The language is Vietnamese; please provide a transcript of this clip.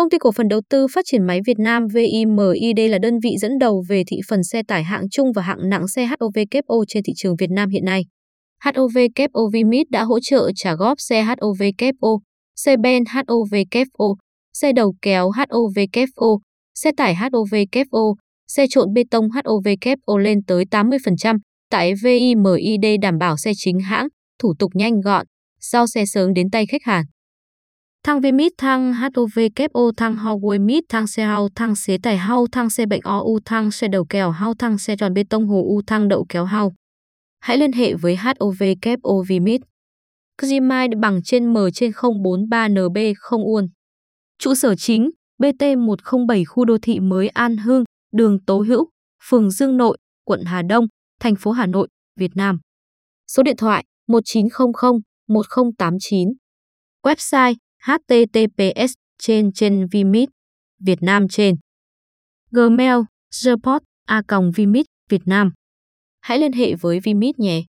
Công ty cổ phần đầu tư phát triển máy Việt Nam VIMID là đơn vị dẫn đầu về thị phần xe tải hạng trung và hạng nặng xe HOVKO trên thị trường Việt Nam hiện nay. HOVKO Vimit đã hỗ trợ trả góp xe HOVKO, xe ben HOVKO, xe đầu kéo HOVKO, xe tải HOVKO, xe trộn bê tông HOVKO lên tới 80%, tại VIMID đảm bảo xe chính hãng, thủ tục nhanh gọn, giao xe sớm đến tay khách hàng. Thang vi-mít thang HOVKO thang Huawei Mít thang xe hao thang xế tải hao thang xe bệnh o-u thang xe đầu kéo hao thang xe tròn bê tông hồ U thang đậu kéo hao. Hãy liên hệ với HOVKO Vmit. Gmail bằng trên M trên 043NB không uôn. Trụ sở chính BT107 khu đô thị mới An Hương, đường Tố Hữu, phường Dương Nội, quận Hà Đông, thành phố Hà Nội, Việt Nam. Số điện thoại 1900 1089. Website https trên trên vmit, Việt Nam trên. Gmail, support a vmit, Việt Nam. Hãy liên hệ với Vmit nhé.